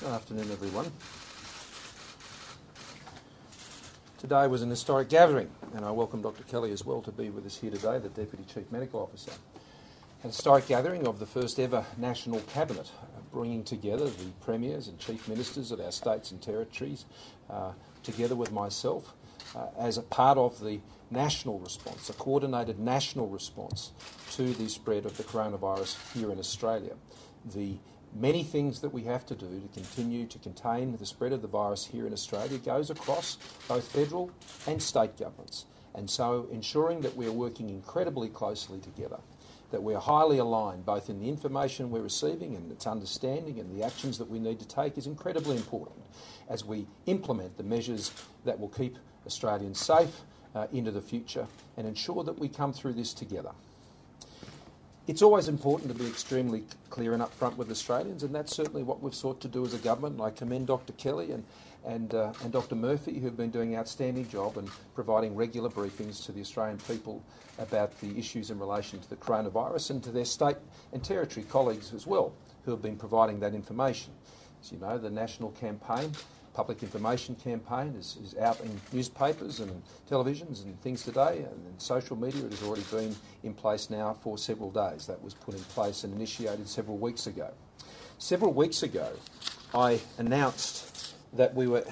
Good afternoon, everyone. Today was an historic gathering, and I welcome Dr. Kelly as well to be with us here today, the Deputy Chief Medical Officer. A historic gathering of the first ever National Cabinet, uh, bringing together the Premiers and Chief Ministers of our states and territories, uh, together with myself, uh, as a part of the national response, a coordinated national response to the spread of the coronavirus here in Australia. The many things that we have to do to continue to contain the spread of the virus here in Australia goes across both federal and state governments. And so ensuring that we're working incredibly closely together, that we're highly aligned both in the information we're receiving and its understanding and the actions that we need to take is incredibly important as we implement the measures that will keep Australians safe uh, into the future and ensure that we come through this together. It's always important to be extremely clear and upfront with Australians, and that's certainly what we've sought to do as a government. And I commend Dr. Kelly and, and, uh, and Dr. Murphy, who've been doing an outstanding job and providing regular briefings to the Australian people about the issues in relation to the coronavirus and to their state and territory colleagues as well, who have been providing that information. As you know, the national campaign public information campaign is, is out in newspapers and televisions and things today, and social media. It has already been in place now for several days. That was put in place and initiated several weeks ago. Several weeks ago, I announced that we were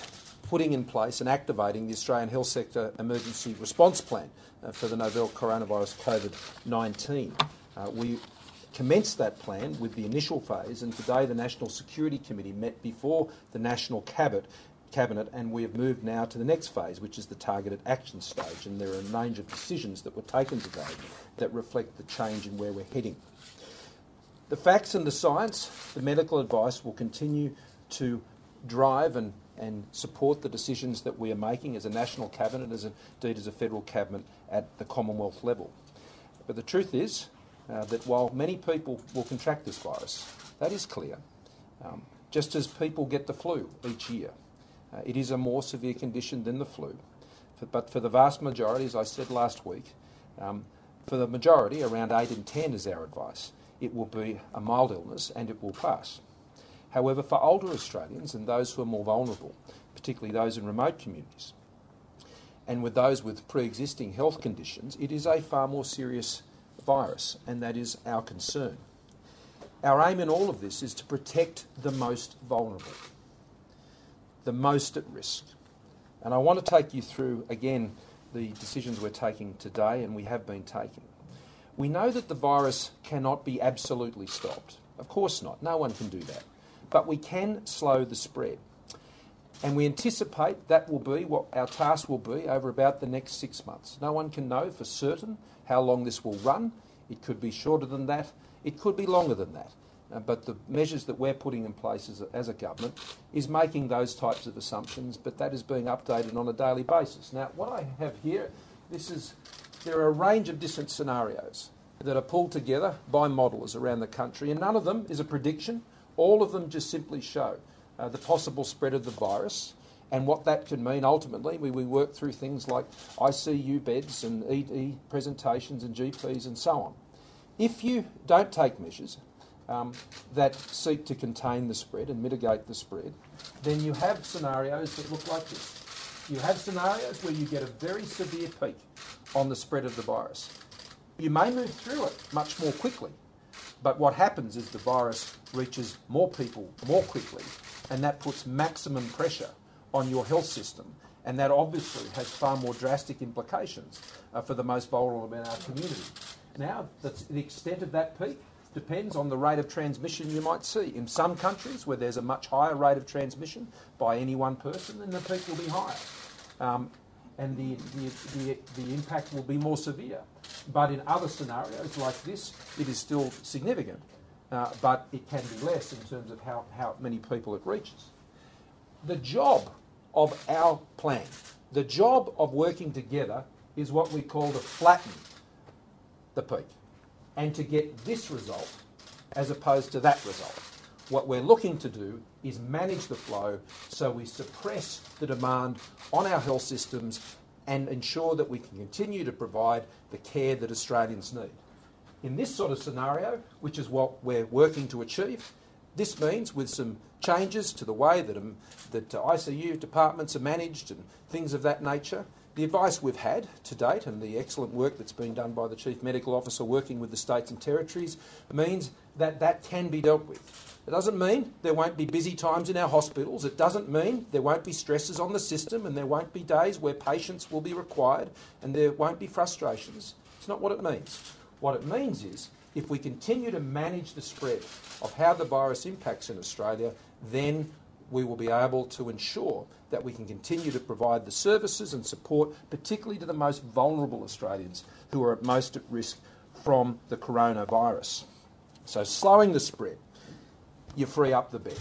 putting in place and activating the Australian Health Sector Emergency Response Plan uh, for the novel coronavirus COVID 19. Uh, we commenced that plan with the initial phase, and today the National Security Committee met before the National Cabinet, Cabinet, and we have moved now to the next phase, which is the targeted action stage. And there are a range of decisions that were taken today that reflect the change in where we're heading. The facts and the science, the medical advice will continue to drive and, and support the decisions that we are making as a national cabinet, as indeed as a federal cabinet at the Commonwealth level. But the truth is, uh, that while many people will contract this virus, that is clear, um, just as people get the flu each year, uh, it is a more severe condition than the flu. For, but for the vast majority, as I said last week, um, for the majority, around 8 in 10 is our advice, it will be a mild illness and it will pass. However, for older Australians and those who are more vulnerable, particularly those in remote communities, and with those with pre existing health conditions, it is a far more serious virus, and that is our concern. Our aim in all of this is to protect the most vulnerable, the most at risk. And I want to take you through, again, the decisions we're taking today and we have been taking. We know that the virus cannot be absolutely stopped. Of course not. No one can do that. But we can slow the spread. And we anticipate that will be what our task will be over about the next six months. No one can know for certain how long this will run. It could be shorter than that, it could be longer than that. Uh, but the measures that we're putting in place as a, as a, government is making those types of assumptions, but that is being updated on a daily basis. Now, what I have here, this is there are a range of different scenarios that are pulled together by modelers around the country, and none of them is a prediction. All of them just simply show uh, the possible spread of the virus and what that can mean ultimately. We, we work through things like ICU beds and ED presentations and GPs and so on. If you don't take measures um, that seek to contain the spread and mitigate the spread, then you have scenarios that look like this. You have scenarios where you get a very severe peak on the spread of the virus. You may move through it much more quickly, but what happens is the virus reaches more people more quickly, and that puts maximum pressure on your health system. And that obviously has far more drastic implications uh, for the most vulnerable in our community. Now, the extent of that peak depends on the rate of transmission you might see. In some countries where there's a much higher rate of transmission by any one person, then the peak will be higher. Um, and the, the, the, the, impact will be more severe. But in other scenarios like this, it is still significant, uh, but it can be less in terms of how, how many people it reaches. The job of our plan. The job of working together is what we call to flatten the peak and to get this result as opposed to that result. What we're looking to do is manage the flow so we suppress the demand on our health systems and ensure that we can continue to provide the care that Australians need. In this sort of scenario, which is what we're working to achieve, This means, with some changes to the way that, um, that uh, ICU departments are managed and things of that nature, the advice we've had to date and the excellent work that's been done by the Chief Medical Officer working with the states and territories means that that can be dealt with. It doesn't mean there won't be busy times in our hospitals. It doesn't mean there won't be stresses on the system and there won't be days where patients will be required and there won't be frustrations. It's not what it means. What it means is if we continue to manage the spread of how the virus impacts in Australia, then we will be able to ensure that we can continue to provide the services and support, particularly to the most vulnerable Australians who are at most at risk from the coronavirus. So, slowing the spread, you free up the bed.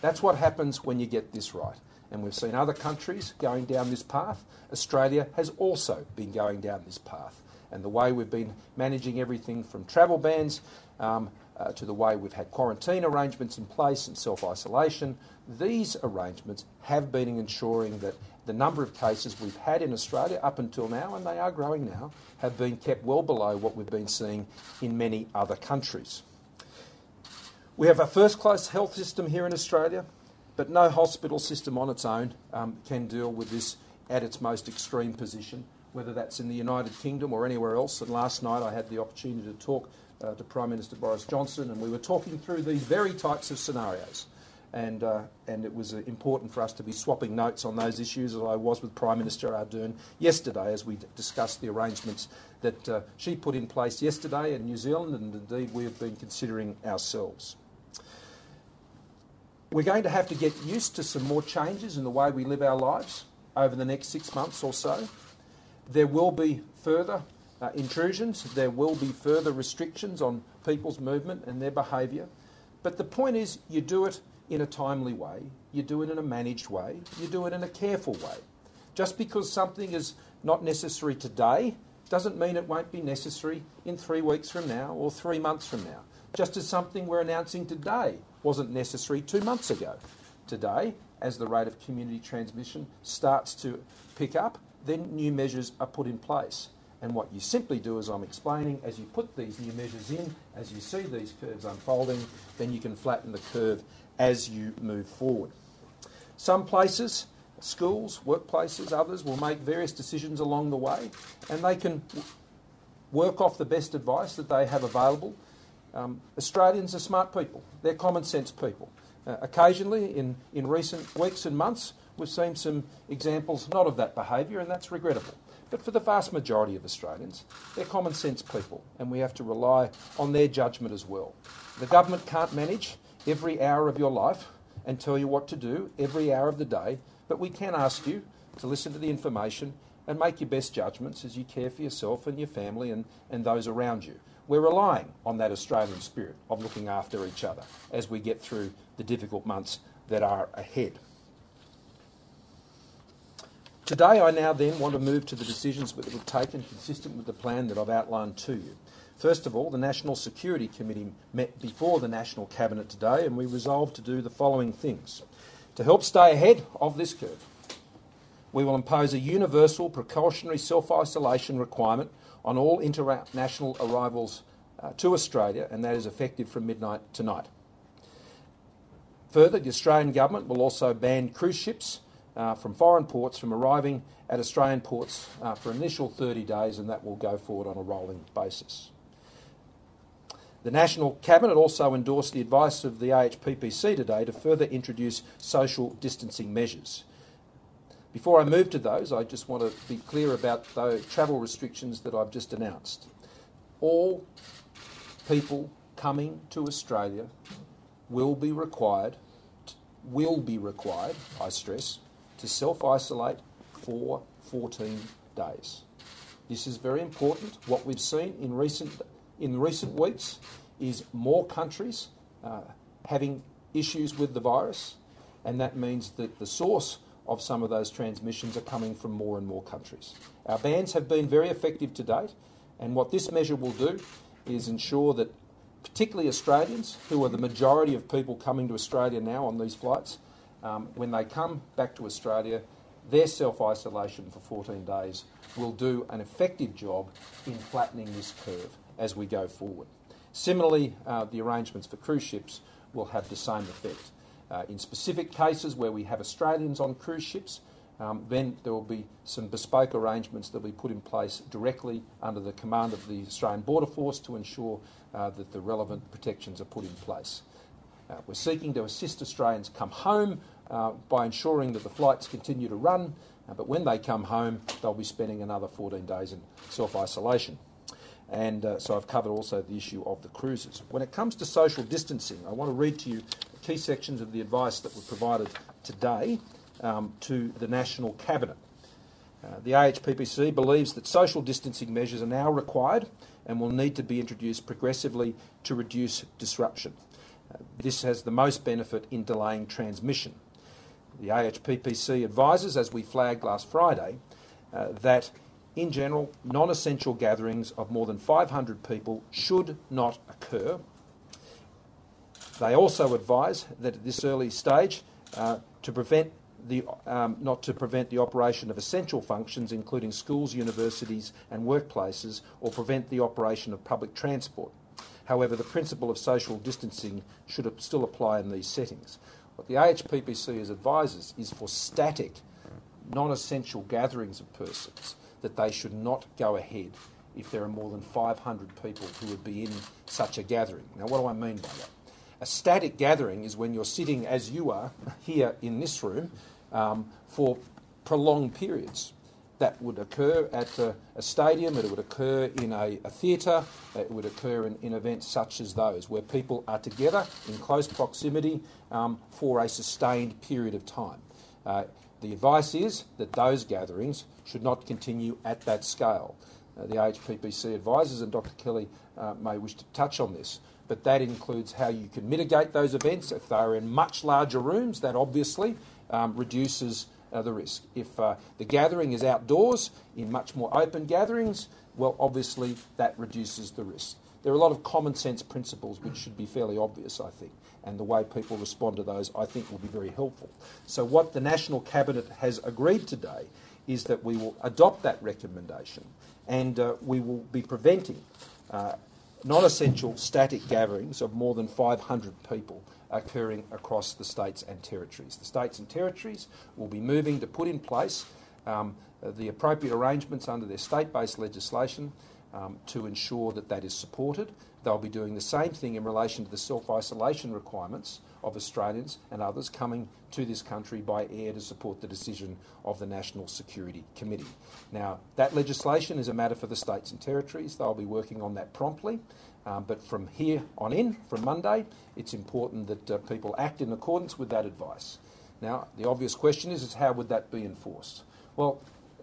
That's what happens when you get this right. And we've seen other countries going down this path. Australia has also been going down this path. And the way we've been managing everything from travel bans um, uh, to the way we've had quarantine arrangements in place and self isolation, these arrangements have been ensuring that the number of cases we've had in Australia up until now, and they are growing now, have been kept well below what we've been seeing in many other countries. We have a first class health system here in Australia, but no hospital system on its own um, can deal with this at its most extreme position, whether that's in the United Kingdom or anywhere else. And last night I had the opportunity to talk uh, to Prime Minister Boris Johnson, and we were talking through these very types of scenarios. And, uh, and it was uh, important for us to be swapping notes on those issues, as I was with Prime Minister Ardern yesterday as we discussed the arrangements that uh, she put in place yesterday in New Zealand, and indeed we have been considering ourselves. We're going to have to get used to some more changes in the way we live our lives over the next six months or so. There will be further uh, intrusions, there will be further restrictions on people's movement and their behaviour. But the point is, you do it in a timely way, you do it in a managed way, you do it in a careful way. Just because something is not necessary today doesn't mean it won't be necessary in three weeks from now or three months from now. Just as something we're announcing today wasn't necessary two months ago. Today, as the rate of community transmission starts to pick up, then new measures are put in place. And what you simply do, as I'm explaining, as you put these new measures in, as you see these curves unfolding, then you can flatten the curve as you move forward. Some places, schools, workplaces, others will make various decisions along the way, and they can work off the best advice that they have available um, Australians are smart people, they're common sense people. Uh, occasionally, in, in recent weeks and months, we've seen some examples not of that behaviour, and that's regrettable. But for the vast majority of Australians, they're common sense people, and we have to rely on their judgment as well. The government can't manage every hour of your life and tell you what to do every hour of the day, but we can ask you to listen to the information and make your best judgments as you care for yourself and your family and, and those around you we're relying on that Australian spirit of looking after each other as we get through the difficult months that are ahead. Today, I now then want to move to the decisions that we've taken consistent with the plan that I've outlined to you. First of all, the National Security Committee met before the National Cabinet today and we resolved to do the following things. To help stay ahead of this curve, we will impose a universal precautionary self isolation requirement on all international arrivals uh, to Australia, and that is effective from midnight tonight. Further, the Australian government will also ban cruise ships uh, from foreign ports from arriving at Australian ports uh, for initial 30 days, and that will go forward on a rolling basis. The National Cabinet also endorsed the advice of the AHPPC today to further introduce social distancing measures. Before I move to those, I just want to be clear about the travel restrictions that I've just announced. All people coming to Australia will be required, will be required, I stress, to self isolate for 14 days. This is very important. What we've seen in recent, in recent weeks is more countries uh, having issues with the virus, and that means that the source of some of those transmissions are coming from more and more countries. Our bans have been very effective to date, and what this measure will do is ensure that, particularly Australians, who are the majority of people coming to Australia now on these flights, um, when they come back to Australia, their self isolation for 14 days will do an effective job in flattening this curve as we go forward. Similarly, uh, the arrangements for cruise ships will have the same effect. Uh, in specific cases where we have Australians on cruise ships, um, then there will be some bespoke arrangements that will be put in place directly under the command of the Australian Border Force to ensure uh, that the relevant protections are put in place. Uh, we're seeking to assist Australians come home uh, by ensuring that the flights continue to run, uh, but when they come home, they'll be spending another 14 days in self isolation. And so I've covered also the issue of the cruises. When it comes to social distancing, I want to read to you key sections of the advice that were provided today um, to the National Cabinet. Uh, the AHPPC believes that social distancing measures are now required and will need to be introduced progressively to reduce disruption. This has the most benefit in delaying transmission. The AHPPC advises, as we flagged last Friday, uh, that in general, non essential gatherings of more than 500 people should not occur. They also advise that at this early stage, uh, to prevent the, um, not to prevent the operation of essential functions, including schools, universities, and workplaces, or prevent the operation of public transport. However, the principle of social distancing should still apply in these settings. What the AHPPC advises is for static, non essential gatherings of persons that they should not go ahead if there are more than 500 people who would be in such a gathering. Now, what do I mean by that? A static gathering is when you're sitting as you are here in this room um, for prolonged periods. That would occur at a, a stadium, it would occur in a, a theatre, it would occur in, in, events such as those, where people are together in close proximity um, for a sustained period of time. Uh, the advice is that those gatherings should not continue at that scale. Uh, the AHPPC advises, and Dr. Kelly uh, may wish to touch on this, but that includes how you can mitigate those events. If they are in much larger rooms, that obviously um, reduces uh, the risk. If uh, the gathering is outdoors in much more open gatherings, well, obviously that reduces the risk. There are a lot of common sense principles which should be fairly obvious, I think, and the way people respond to those, I think, will be very helpful. So, what the National Cabinet has agreed today is that we will adopt that recommendation and uh, we will be preventing uh, non essential static gatherings of more than 500 people occurring across the states and territories. The states and territories will be moving to put in place um, the appropriate arrangements under their state based legislation um, to ensure that that is supported. They'll be doing the same thing in relation to the self isolation requirements of Australians and others coming to this country by air to support the decision of the National Security Committee. Now, that legislation is a matter for the states and territories. They'll be working on that promptly. Um, but from here on in, from Monday, it's important that uh, people act in accordance with that advice. Now, the obvious question is, is how would that be enforced? Well,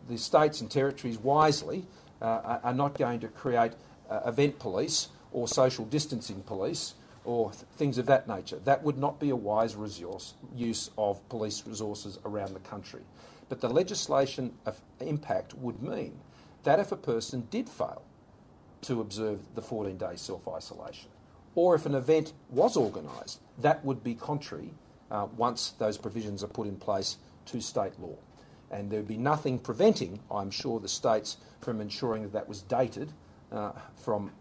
the states and territories wisely uh, are not going to create uh, event police or social distancing police or th- things of that nature. That would not be a wise resource, use of police resources around the country. But the legislation of impact would mean that if a person did fail to observe the 14 day self isolation, or if an event was organised, that would be contrary uh, once those provisions are put in place to state law. And there would be nothing preventing, I'm sure, the states from ensuring that that was dated uh, from,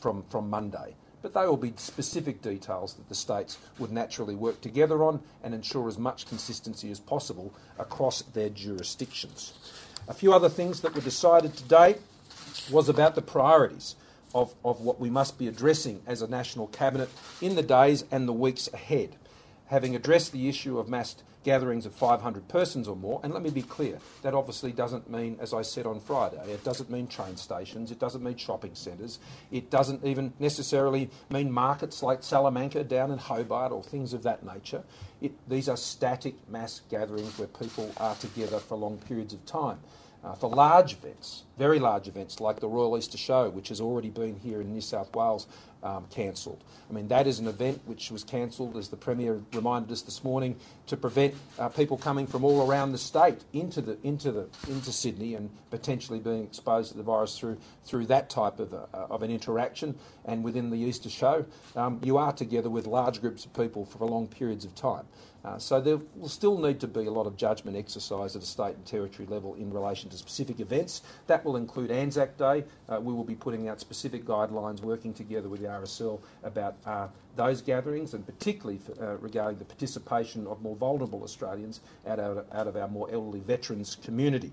from, from Monday. But they will be specific details that the states would naturally work together on and ensure as much consistency as possible across their jurisdictions. A few other things that were decided today was about the priorities of, of what we must be addressing as a national cabinet in the days and the weeks ahead. Having addressed the issue of mass gatherings of 500 persons or more, and let me be clear, that obviously doesn't mean, as I said on Friday, it doesn't mean train stations, it doesn't mean shopping centres, it doesn't even necessarily mean markets like Salamanca down in Hobart or things of that nature. It, these are static mass gatherings where people are together for long periods of time. Uh, for large events, very large events like the Royal Easter Show, which has already been here in New South Wales, um, cancelled. I mean, that is an event which was cancelled, as the Premier reminded us this morning, to prevent uh, people coming from all around the state into, the, into, the, into Sydney and potentially being exposed to the virus through, through that type of, uh, of an interaction. And within the Easter Show, um, you are together with large groups of people for long periods of time. Uh, so there will still need to be a lot of judgment exercised at a state and territory level in relation to specific events. That that will include Anzac Day. Uh, we will be putting out specific guidelines, working together with the RSL about uh, those gatherings, and particularly for, uh, regarding the participation of more vulnerable Australians out of, out of our more elderly veterans community.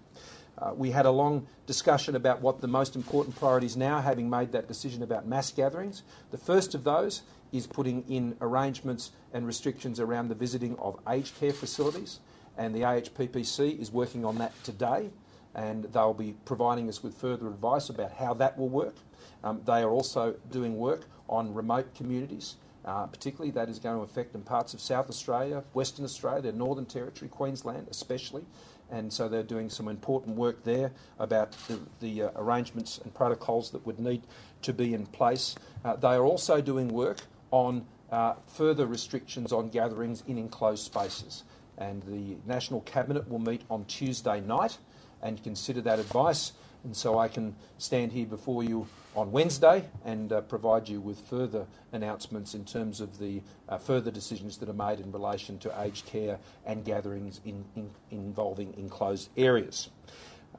Uh, we had a long discussion about what the most important priorities now, having made that decision about mass gatherings. The first of those is putting in arrangements and restrictions around the visiting of aged care facilities, and the AHPPC is working on that today, and they'll be providing us with further advice about how that will work. Um, they are also doing work on remote communities. Uh, particularly, that is going to affect in parts of South Australia, Western Australia, the Northern Territory, Queensland especially, and so they're doing some important work there about the, the uh, arrangements and protocols that would need to be in place. Uh, they are also doing work on uh, further restrictions on gatherings in enclosed spaces. And the National Cabinet will meet on Tuesday night and consider that advice. And so I can stand here before you on Wednesday and uh, provide you with further announcements in terms of the uh, further decisions that are made in relation to aged care and gatherings in, in, involving enclosed areas.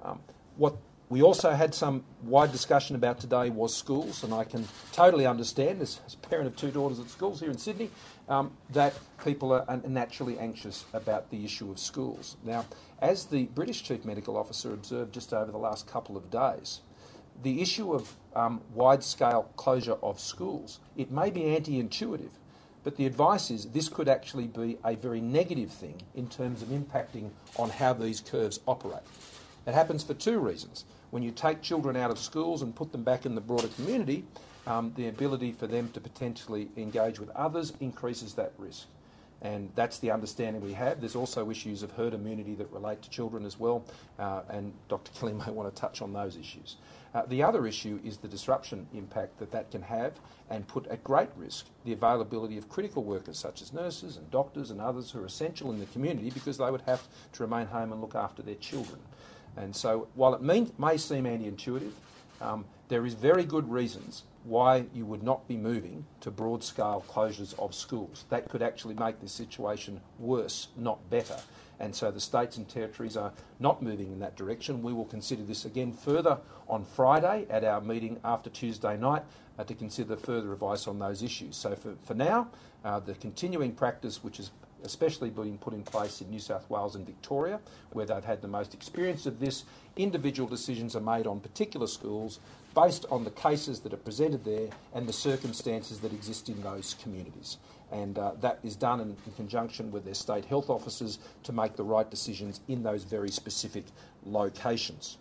Um, what we also had some wide discussion about today was schools, and I can totally understand, as, as a parent of two daughters at schools here in Sydney, um, that people are naturally anxious about the issue of schools. Now, as the British Chief Medical Officer observed just over the last couple of days, the issue of um, wide scale closure of schools, it may be anti intuitive, but the advice is this could actually be a very negative thing in terms of impacting on how these curves operate. It happens for two reasons. When you take children out of schools and put them back in the broader community, um, the ability for them to potentially engage with others increases that risk. And that's the understanding we have. There's also issues of herd immunity that relate to children as well, uh, and Dr. Kelly may want to touch on those issues. Uh, the other issue is the disruption impact that that can have and put at great risk the availability of critical workers such as nurses and doctors and others who are essential in the community because they would have to remain home and look after their children. And so, while it mean, may seem anti intuitive, um, there is very good reasons why you would not be moving to broad scale closures of schools. That could actually make the situation worse, not better. And so the states and territories are not moving in that direction. We will consider this again further on Friday at our meeting after Tuesday night uh, to consider further advice on those issues. So for, for now, uh, the continuing practice, which is especially being put in place in New South Wales and Victoria, where they've had the most experience of this, individual decisions are made on particular schools based on the cases that are presented there and the circumstances that exist in those communities. And uh, that is done in, in, conjunction with their state health officers to make the right decisions in those very specific locations.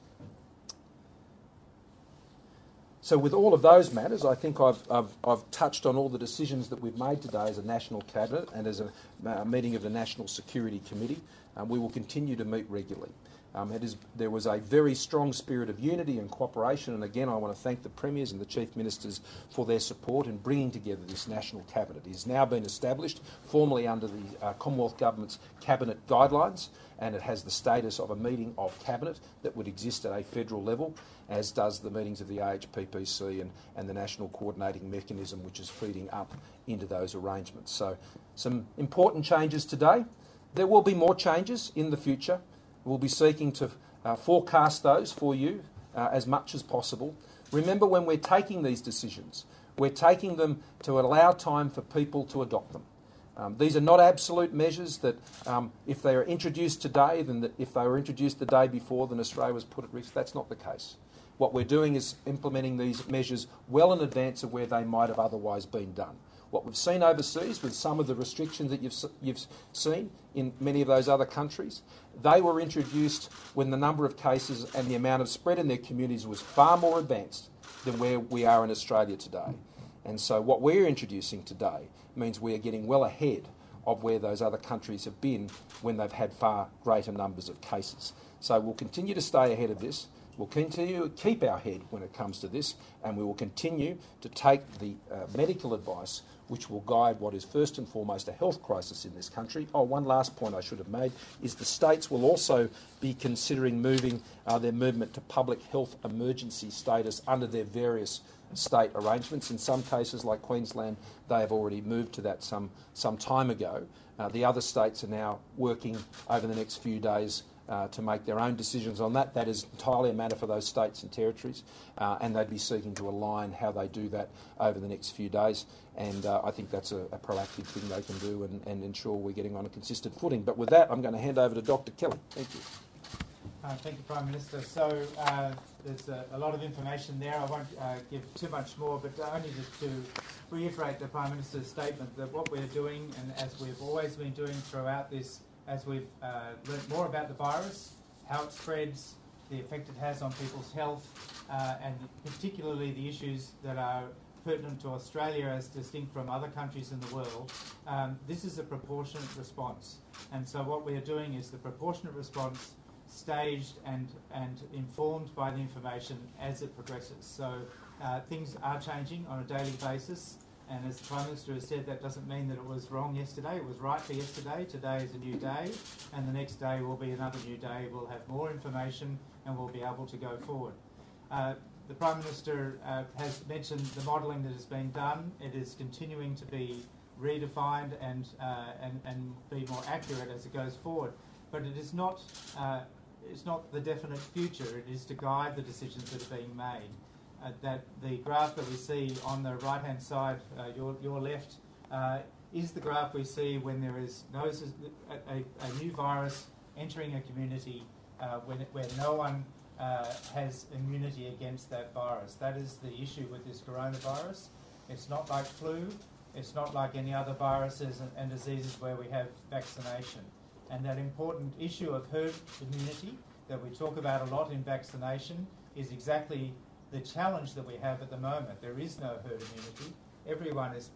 So, with all of those matters, I think I've, I've, I've, touched on all the decisions that we've made today as a National Cabinet and as a, a meeting of the National Security Committee. We will continue to meet regularly. Um, there was a very strong spirit of unity and cooperation, and again, I want to thank the Premiers and the Chief Ministers for their support in bringing together this National Cabinet. It has now been established formally under the uh, Commonwealth Government's Cabinet guidelines, and it has the status of a meeting of Cabinet that would exist at a federal level, as does the meetings of the AHPPC and, and the National Coordinating Mechanism, which is feeding up into those arrangements. So, some important changes today. There will be more changes in the future. We'll be seeking to uh, forecast those for you uh, as much as possible. Remember, when we're taking these decisions, we're taking them to allow time for people to adopt them. Um, these are not absolute measures that, um, if they are introduced today, then that if they were introduced the day before, then Australia was put at risk. That's not the case. What we're doing is implementing these measures well in advance of where they might have otherwise been done. What we've seen overseas with some of the restrictions that you've, you've seen in many of those other countries, they were introduced when the number of cases and the amount of spread in their communities was far more advanced than where we are in Australia today. And so, what we're introducing today means we are getting well ahead of where those other countries have been when they've had far greater numbers of cases. So, we'll continue to stay ahead of this. We'll continue to keep our head when it comes to this, and we will continue to take the uh, medical advice which will guide what is first and foremost a health crisis in this country. Oh, one last point I should have made is the states will also be considering moving uh, their movement to public health emergency status under their various state arrangements. In some cases, like Queensland, they have already moved to that some, some time ago. Uh, the other states are now working over the next few days uh, to make their own decisions on that. That is entirely a matter for those states and territories, uh, and they'd be seeking to align how they do that over the next few days. And uh, I think that's a, a, proactive thing they can do and, and, ensure we're getting on a consistent footing. But with that, I'm going to hand over to Dr. Kelly. Thank you. Uh, thank you, Prime Minister. So uh, there's a, a, lot of information there. I won't uh, give too much more, but only just to reiterate the Prime Minister's statement that what we're doing, and as we've always been doing throughout this as we've uh, learned more about the virus, how it spreads, the effect it has on people's health, uh, and particularly the issues that are pertinent to Australia as distinct from other countries in the world, um, this is a proportionate response. And so what we are doing is the proportionate response staged and, and informed by the information as it progresses. So uh, things are changing on a daily basis. And as the Prime Minister has said, that doesn't mean that it was wrong yesterday. It was right for yesterday. Today is a new day, and the next day will be another new day. We'll have more information and we'll be able to go forward. Uh, the Prime Minister uh, has mentioned the modelling that has been done. It is continuing to be redefined and, uh, and, and be more accurate as it goes forward. But it is not, uh, it's not the definite future. It is to guide the decisions that are being made that the graph that we see on the right hand side, uh, your, your left, uh, is the graph we see when there is no, a, a, new virus entering a community uh, when where no one uh, has immunity against that virus. That is the issue with this coronavirus. It's not like flu, it's not like any other viruses and, and diseases where we have vaccination. And that important issue of herd immunity that we talk about a lot in vaccination is exactly the challenge that we have at the moment. There is no herd immunity. Everyone is,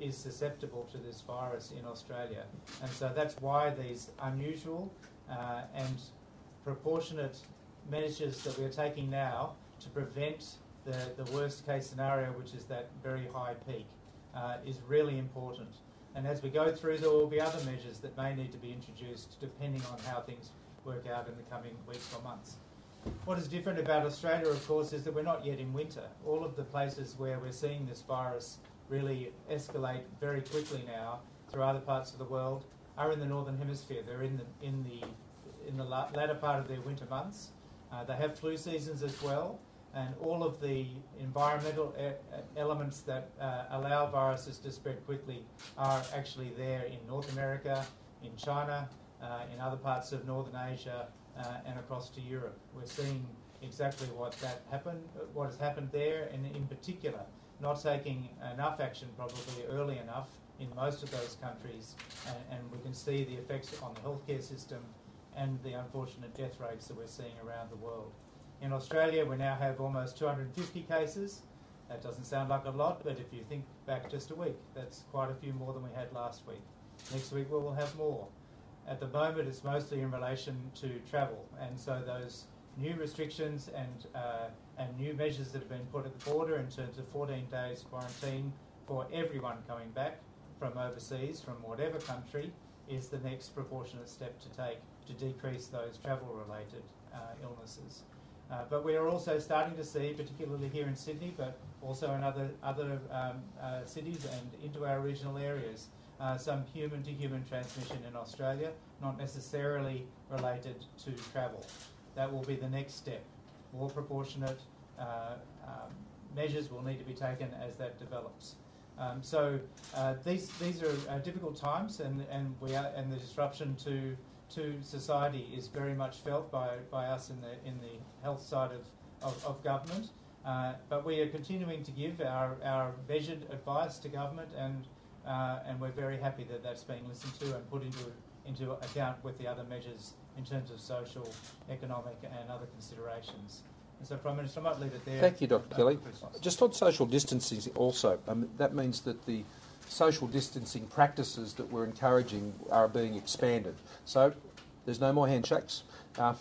is susceptible to this virus in Australia. And so that's why these unusual uh, and proportionate measures that we're taking now to prevent the, the worst case scenario, which is that very high peak, uh, is really important. And as we go through, there will be other measures that may need to be introduced depending on how things work out in the coming weeks or months. What is different about Australia, of course, is that we're not yet in winter. All of the places where we're seeing this virus really escalate very quickly now through other parts of the world are in the northern hemisphere. They're in the in the in the latter part of their winter months. Uh, they have flu seasons as well, and all of the environmental e- elements that uh, allow viruses to spread quickly are actually there in North America, in China, uh, in other parts of Northern Asia, Uh, and across to Europe. We're seeing exactly what that happened, uh, what has happened there, and in particular, not taking enough action probably early enough in most of those countries, and, and we can see the effects on the healthcare system and the unfortunate death rates that we're seeing around the world. In Australia, we now have almost 250 cases. That doesn't sound like a lot, but if you think back just a week, that's quite a few more than we had last week. Next week, we will have more. At the moment, it's mostly in relation to travel, and so those new restrictions and uh, and new measures that have been put at the border in terms of 14 days quarantine for everyone coming back from overseas, from whatever country, is the next proportionate step to take to decrease those travel-related uh, illnesses. Uh, but we are also starting to see, particularly here in Sydney, but also in other other um, uh, cities and into our regional areas, uh, some human to human transmission in Australia, not necessarily related to travel. That will be the next step. More proportionate uh, um, measures will need to be taken as that develops. Um, so uh, these these are uh, difficult times, and and we are, and the disruption to to society is very much felt by, by us in the in the health side of of, of government. Uh, but we are continuing to give our, our measured advice to government and uh, and we're very happy that that's being listened to and put into, into account with the other measures in terms of social, economic, and other considerations. And so, Prime Minister, I might leave it there. Thank you, Dr. Kelly. Just on social distancing, also, um, that means that the social distancing practices that we're encouraging are being expanded. So, there's no more handshakes. Uh,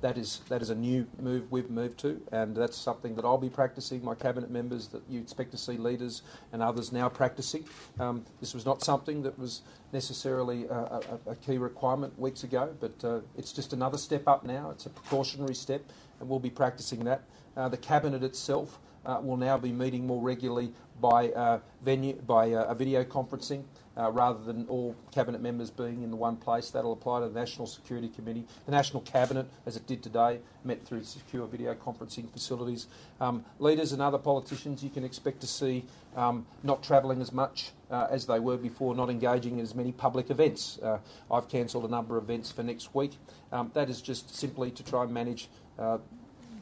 that is that is a new move we've moved to, and that's something that I'll be practicing. My cabinet members that you expect to see leaders and others now practicing. Um, this was not something that was necessarily a, a, a key requirement weeks ago, but uh, it's just another step up now. It's a precautionary step, and we'll be practicing that. Uh, the cabinet itself uh, will now be meeting more regularly by uh, venue by uh, video conferencing uh, rather than all cabinet members being in the one place. That'll apply to the National Security Committee. The National Cabinet, as it did today, met through secure video conferencing facilities. Um, leaders and other politicians you can expect to see um, not travelling as much uh, as they were before, not engaging in as many public events. Uh, I've cancelled a number of events for next week. Um, that is just simply to try and manage uh,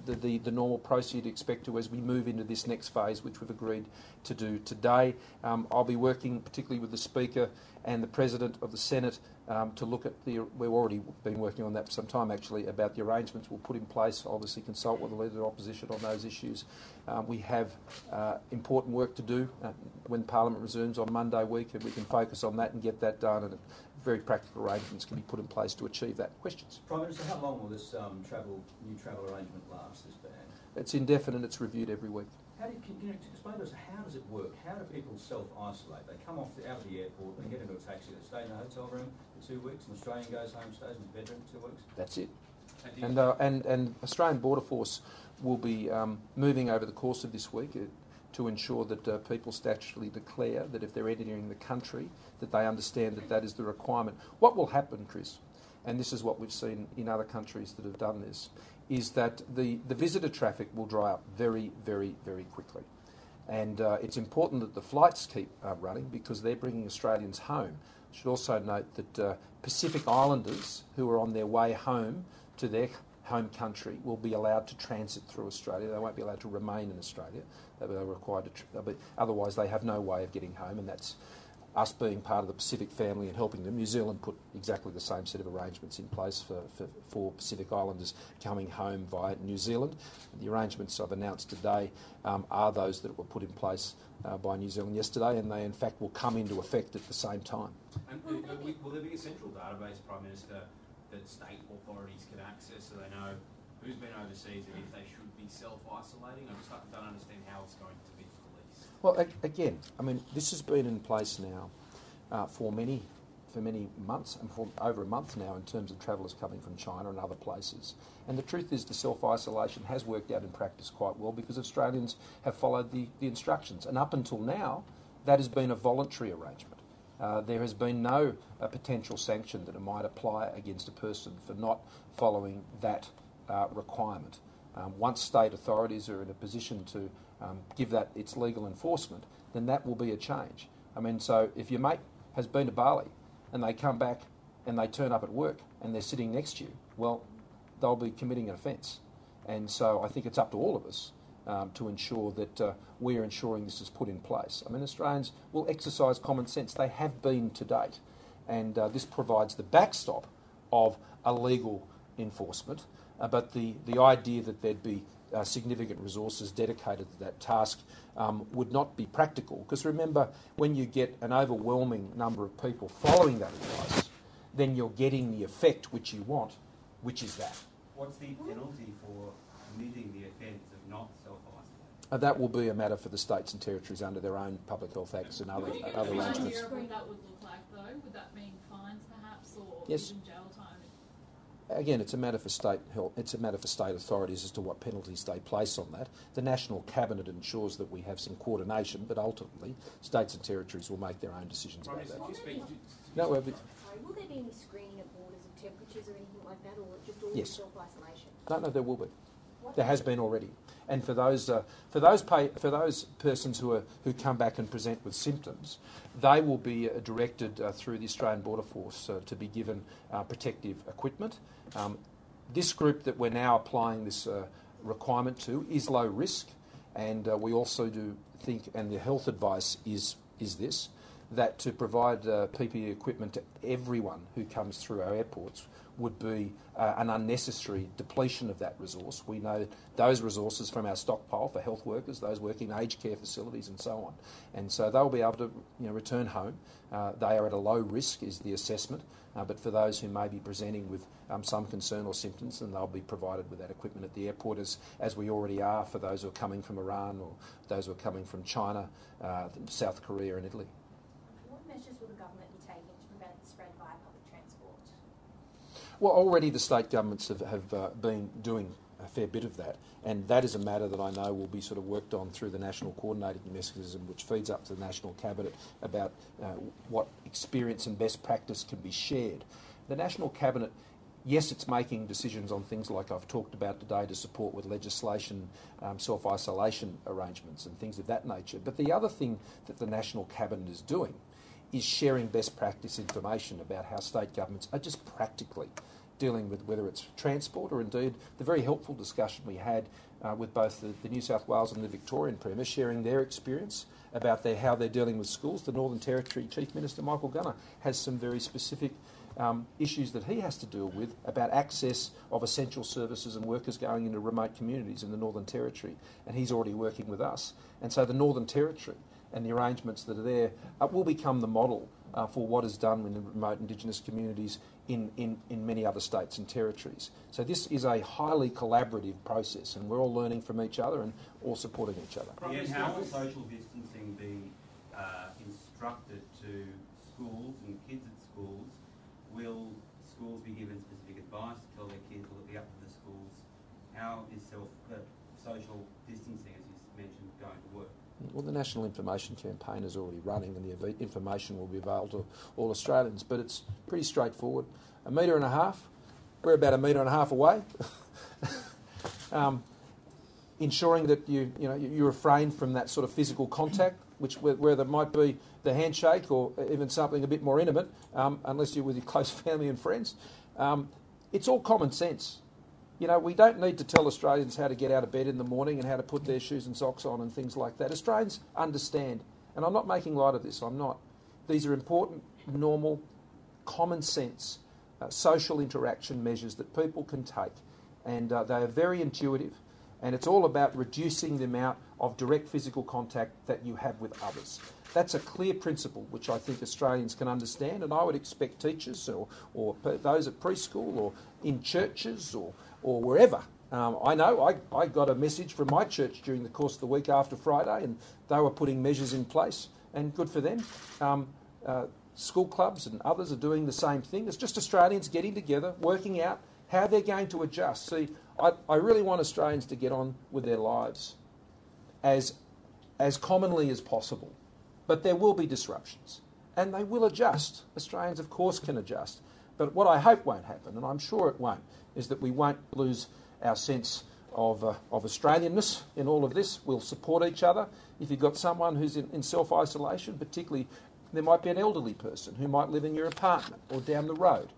the, the, the, normal process you'd expect to as we move into this next phase, which we've agreed to do today. Um, I'll be working particularly with the Speaker and the President of the Senate um, to look at the. We've already been working on that for some time actually about the arrangements we'll put in place. Obviously, consult with the Leader of the Opposition on those issues. Um, we have uh, important work to do uh, when Parliament resumes on Monday week, and we can focus on that and get that done. And very practical arrangements can be put in place to achieve that. Questions? Prime Minister, how long will this um, travel new travel arrangement last? This ban? It's indefinite. It's reviewed every week. How do you, can you explain to us how does it work? How do people self-isolate? They come off the, out of the airport, they get into a taxi, they stay in a hotel room for two weeks. An Australian goes home, stays in his bedroom for two weeks. That's it. And uh, and and Australian Border Force will be um, moving over the course of this week. Uh, to ensure that uh, people statutorily declare that if they're entering the country, that they understand that that is the requirement. What will happen, Chris, and this is what we've seen in other countries that have done this, is that the, the visitor traffic will dry up very, very, very quickly. And uh, it's important that the flights keep uh, running because they're bringing Australians home. I should also note that uh, Pacific Islanders who are on their way home to their home country will be allowed to transit through Australia. They won't be allowed to remain in Australia. They're required to, tr- otherwise they have no way of getting home, and that's us being part of the Pacific family and helping them. New Zealand put exactly the same set of arrangements in place for, for, for Pacific Islanders coming home via New Zealand. The arrangements I've announced today um, are those that were put in place uh, by New Zealand yesterday, and they in fact will come into effect at the same time. And uh, will there be a central database, Prime Minister, that state authorities can access so they know who's been overseas and if they should be self-isolating? I just don't understand how it's going to. Well, again, I mean, this has been in place now uh, for many for many months and for over a month now in terms of travellers coming from China and other places. And the truth is the self-isolation has worked out in practice quite well because Australians have followed the, the instructions. And up until now, that has been a voluntary arrangement. Uh, there has been no uh, potential sanction that it might apply against a person for not following that uh, requirement. Um, once state authorities are in a position to um, give that its legal enforcement, then that will be a change. I mean, so if your mate has been to Bali and they come back and they turn up at work and they're sitting next to you, well, they'll be committing an offence. And so I think it's up to all of us um, to ensure that uh, we're ensuring this is put in place. I mean, Australians will exercise common sense. They have been to date. And uh, this provides the backstop of a legal enforcement. Uh, but the, the idea that there'd be uh, significant resources dedicated to that task um, would not be practical. Because remember, when you get an overwhelming number of people following that advice, then you're getting the effect which you want, which is that. What's the penalty for committing the offence of not self-isolating? Uh, that will be a matter for the states and territories under their own public health acts and other, other arrangements. What that would look like, though? Would that mean fines, perhaps, or yes. even jail time? Again, it's a matter for state health, it's a matter for state authorities as to what penalties they place on that. The national cabinet ensures that we have some coordination, but ultimately, states and territories will make their own decisions Prime about that. Will there, no, will there be any screening of borders of temperatures or anything like that, or just all yes. self-isolation? No, no, there will be. There has been already. And for those, uh, for those, pay, for those persons who, are, who come back and present with symptoms, they will be uh, directed uh, through the Australian Border Force uh, to be given uh, protective equipment. Um, this group that we're now applying this uh, requirement to is low risk, and we also do think, and the health advice is, is this, that to provide PPE equipment to everyone who comes through our airports would be uh, an unnecessary depletion of that resource. We know those resources from our stockpile for health workers, those working in aged care facilities, and so on. And so they'll be able to you know, return home. Uh, they are at a low risk, is the assessment. Uh, but for those who may be presenting with um, some concern or symptoms, then they'll be provided with that equipment at the airport, as, as we already are for those who are coming from Iran or those who are coming from China, uh, South Korea, and Italy. What measures will the government be taking to prevent the spread via public transport? Well, already the state governments have, have uh, been doing a fair bit of that. And that is a matter that I know will be sort of worked on through the national coordinating mechanism, which feeds up to the national cabinet about uh, what experience and best practice can be shared. The national cabinet yes, it's making decisions on things like I've talked about today to support with legislation, um, self isolation arrangements, and things of that nature. But the other thing that the National Cabinet is doing is sharing best practice information about how state governments are just practically dealing with whether it's transport or indeed the very helpful discussion we had uh, with both the, the, New South Wales and the Victorian Premier sharing their experience about their, how they're dealing with schools. The Northern Territory Chief Minister Michael Gunner has some very specific um, issues that he has to deal with about access of essential services and workers going into remote communities in the Northern Territory. And he's already working with us. And so the Northern Territory and the arrangements that are there uh, will become the model uh, for what is done in remote Indigenous communities in, in, in many other states and territories. So this is a highly collaborative process, and we're all learning from each other and all supporting each other. Yes, how will social distancing be uh, instructed to schools and kids at schools will schools be given specific advice to tell their kids, will it be up to the schools? How is self, uh, social distancing, as you mentioned, going to work? Well, the National Information Campaign is already running and the information will be available to all Australians, but it's pretty straightforward. A metre and a half, we're about a metre and a half away. um, ensuring that you, you, know, you refrain from that sort of physical contact which where, there might be the handshake or even something a bit more intimate, um, unless you're with your close family and friends. Um, it's all common sense. You know, we don't need to tell Australians how to get out of bed in the morning and how to put their shoes and socks on and things like that. Australians understand, and I'm not making light of this. I'm not. These are important, normal, common sense uh, social interaction measures that people can take, and uh, they are very intuitive. And it's all about reducing the amount of direct physical contact that you have with others. That's a clear principle which I think Australians can understand, and I would expect teachers or, or those at preschool or in churches or, or wherever. Um, I know I, I got a message from my church during the course of the week after Friday, and they were putting measures in place, and good for them. Um, uh, school clubs and others are doing the same thing. It's just Australians getting together, working out how they're going to adjust. See, I, I really want Australians to get on with their lives as, as commonly as possible. But there will be disruptions, and they will adjust. Australians, of course, can adjust. But what I hope won't happen, and I'm sure it won't, is that we won't lose our sense of, uh, of Australianness in all of this. We'll support each other. If you've got someone who's in, in self isolation, particularly there might be an elderly person who might live in your apartment or down the road,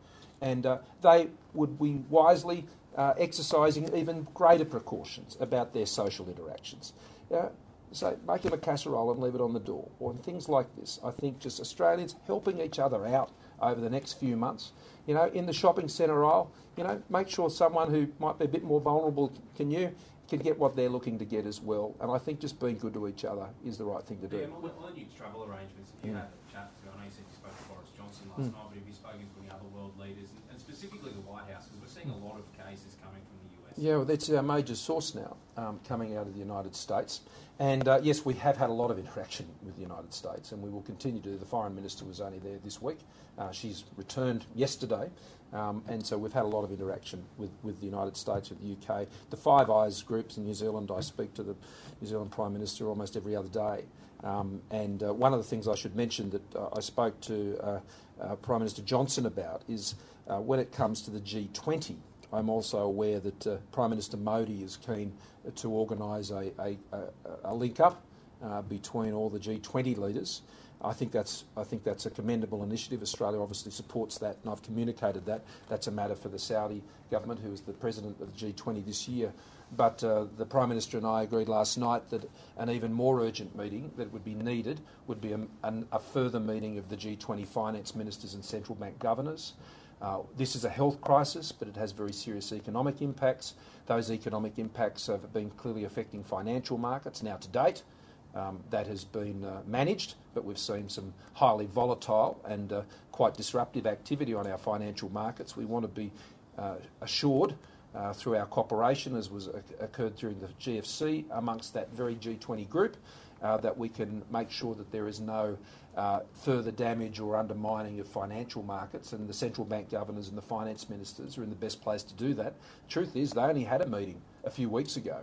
and uh, they would be wisely uh, exercising even greater precautions about their social interactions. Uh, so make them a casserole and leave it on the door, or things like this. I think just Australians helping each other out over the next few months. You know, in the shopping centre aisle, you know, make sure someone who might be a bit more vulnerable can you can get what they're looking to get as well. And I think just being good to each other is the right thing to do. Yeah, on, on your travel arrangements, if you mm. had a chat, I know you said you spoke to Boris Johnson last mm. night, but have you spoken to any other world leaders, and, and specifically the White House, because we're seeing a lot of cases coming from the US. Yeah, well, that's our major source now, um, coming out of the United States. And uh, yes, we have had a lot of interaction with the United States, and we will continue to. Do the Foreign Minister was only there this week. Uh, she's returned yesterday, um, and so we've had a lot of interaction with, with the United States, with the UK. The Five Eyes groups in New Zealand, I speak to the New Zealand Prime Minister almost every other day. Um, and uh, one of the things I should mention that uh, I spoke to uh, uh, Prime Minister Johnson about is when it comes to the G20. I'm also aware that uh, Prime Minister Modi is keen to organise a, a, a, link up uh, between all the G20 leaders. I think that's I think that's a commendable initiative. Australia obviously supports that, and I've communicated that. That's a matter for the Saudi government, who is the president of the G20 this year. But uh, the Prime Minister and I agreed last night that an even more urgent meeting that would be needed would be a, a further meeting of the G20 finance ministers and central bank governors. Uh, this is a health crisis, but it has very serious economic impacts. Those economic impacts have been clearly affecting financial markets. Now, to date, um, that has been uh, managed, but we've seen some highly volatile and uh, quite disruptive activity on our financial markets. We want to be uh, assured uh, through our cooperation, as was occurred during the GFC, amongst that very G20 group, uh, that we can make sure that there is no uh, further damage or undermining of financial markets, and the central bank governors and the finance ministers are in the best place to do that. Truth is, they only had a meeting a few weeks ago,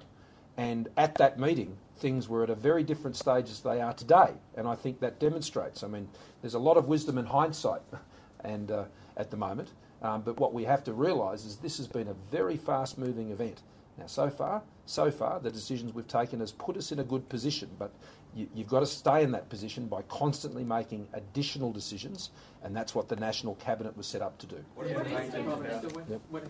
and at that meeting, things were at a very different stage as they are today, and I think that demonstrates. I mean, there's a lot of wisdom and hindsight, and uh, at the moment, um, but what we have to realise is this has been a very fast-moving event. Now, so far, so far, the decisions we've taken has put us in a good position, but you, have got to stay in that position by constantly making additional decisions, and that's what the National Cabinet was set up to do. What Yeah, do you Prime think Minister, about- when, it,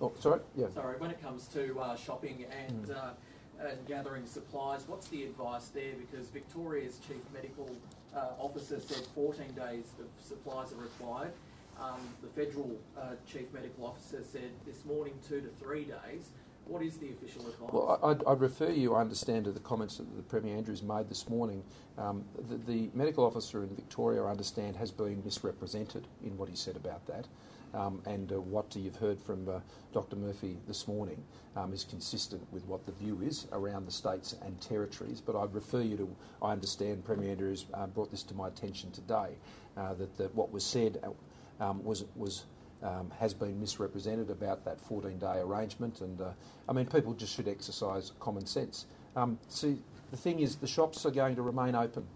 Oh, sorry, yeah. sorry, when it comes to uh, shopping and, Mm. uh, and gathering supplies, what's the advice there? Because Victoria's chief medical uh, officer said 14 days of supplies are required. Um, the federal uh, chief medical officer said this morning two to three days. What is the official advice? Well, I'd, I'd refer you, I understand, to the comments that the Premier Andrews made this morning. Um, the, the medical officer in Victoria, I understand, has been misrepresented in what he said about that. Um, and uh, what you've heard from uh, Dr. Murphy this morning um, is consistent with what the view is around the states and territories. But I'd refer you to, I understand Premier Andrews uh, brought this to my attention today, uh, that, that what was said uh, um, was, was um, has been misrepresented about that 14-day arrangement, and uh, I mean people just should exercise common sense. Um, see, the thing is, the shops are going to remain open.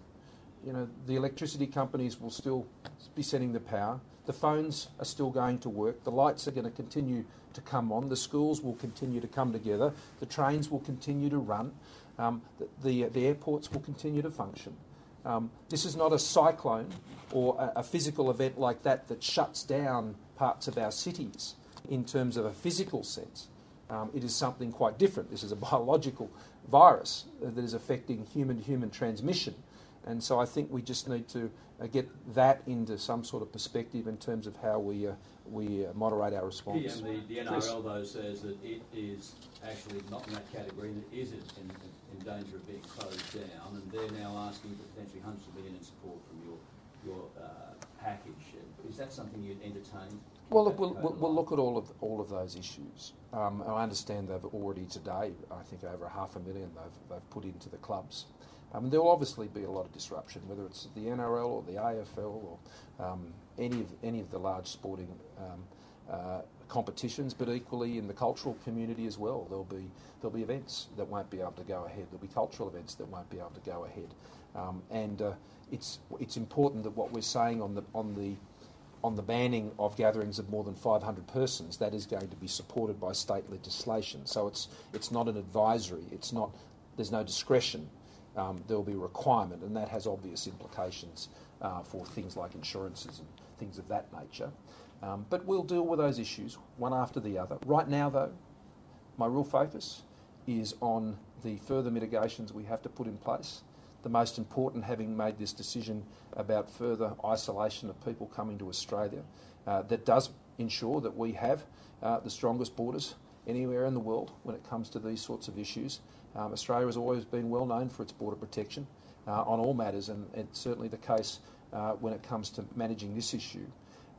You know, the electricity companies will still be sending the power. The phones are still going to work. The lights are going to continue to come on. The schools will continue to come together. The trains will continue to run. Um, the, the, the airports will continue to function. Um, this is not a cyclone or a, a, physical event like that that shuts down parts of our cities in terms of a physical sense. Um, it is something quite different. This is a biological virus that is affecting human to human transmission. And so I think we just need to uh, get that into some sort of perspective in terms of how we, uh, we uh, moderate our response. Yeah, and the, the Chris. NRL though says that it is actually not in that category and it is in, in, in danger of being closed down and they're now asking for potentially hundreds of million in support from your, your uh, package. Is that something you'd entertain? Well, look, we'll, we'll, we'll look at all of all of those issues. Um, I understand they've already today, I think, over a half a million they've, they've put into the clubs. Um, there will obviously be a lot of disruption, whether it's the NRL or the AFL or um, any of any of the large sporting um, uh, competitions, but equally in the cultural community as well. There'll be there'll be events that won't be able to go ahead. There'll be cultural events that won't be able to go ahead, um, and uh, it's it's important that what we're saying on the on the on the banning of gatherings of more than 500 persons, that is going to be supported by state legislation. So it's it's not an advisory. It's not. There's no discretion. Um, there will be a requirement, and that has obvious implications uh, for things like insurances and things of that nature. Um, but we'll deal with those issues one after the other. Right now, though, my real focus is on the further mitigations we have to put in place. The most important, having made this decision about further isolation of people coming to Australia, uh, that does ensure that we have uh, the strongest borders anywhere in the world when it comes to these sorts of issues. Um, Australia has always been well known for its border protection uh, on all matters, and it's certainly the case uh, when it comes to managing this issue.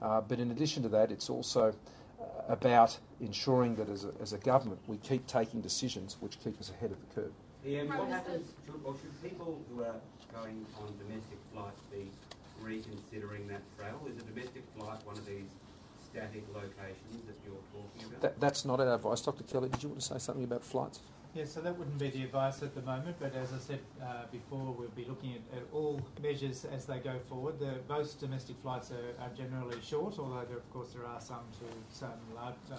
Uh, but in addition to that, it's also uh, about ensuring that as a, as a government we keep taking decisions which keep us ahead of the curve. Ian, what happens, should, or should people who are going on domestic flights be reconsidering that travel? Is a domestic flight one of these static locations that you're talking about? That, that's not our advice. Dr. Kelly, did you want to say something about flights? Yeah, so that wouldn't be the advice at the moment, but as I said uh, before, we'll be looking at, at all measures as they go forward. The, most domestic flights are, are generally short, although there, of course there are some to some large, uh,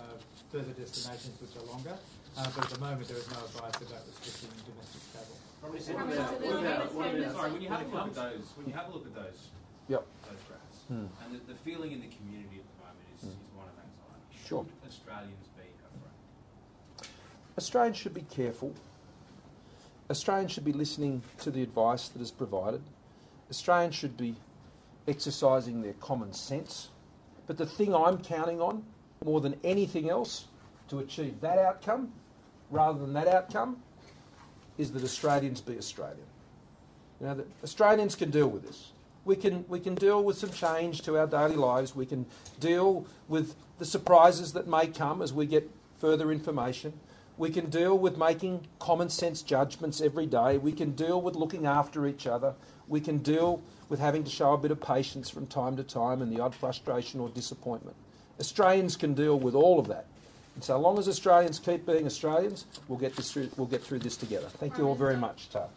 further destinations which are longer. Uh, but at the moment, there is no advice about restricting domestic travel. What about, what about, what about, sorry, when you have a look at those, when you have a look at those, Yep. those graphs, Hmm. and the, the feeling in the community at the moment is, Hmm. is one of anxiety. Sure. Should Australians be afraid? Australians should be careful. Australians should be listening to the advice that is provided. Australians should be exercising their common sense. But the thing I'm counting on more than anything else to achieve that outcome, rather than that outcome, is that Australians be Australian. You know, that Australians can deal with this. We can, we can deal with some change to our daily lives. We can deal with the surprises that may come as we get further information. We can deal with making common sense judgments every day. We can deal with looking after each other. We can deal with having to show a bit of patience from time to time and the odd frustration or disappointment. Australians can deal with all of that. And so long as Australians keep being Australians, we'll get, this through, we'll get through this together. Thank you all very much, Tar.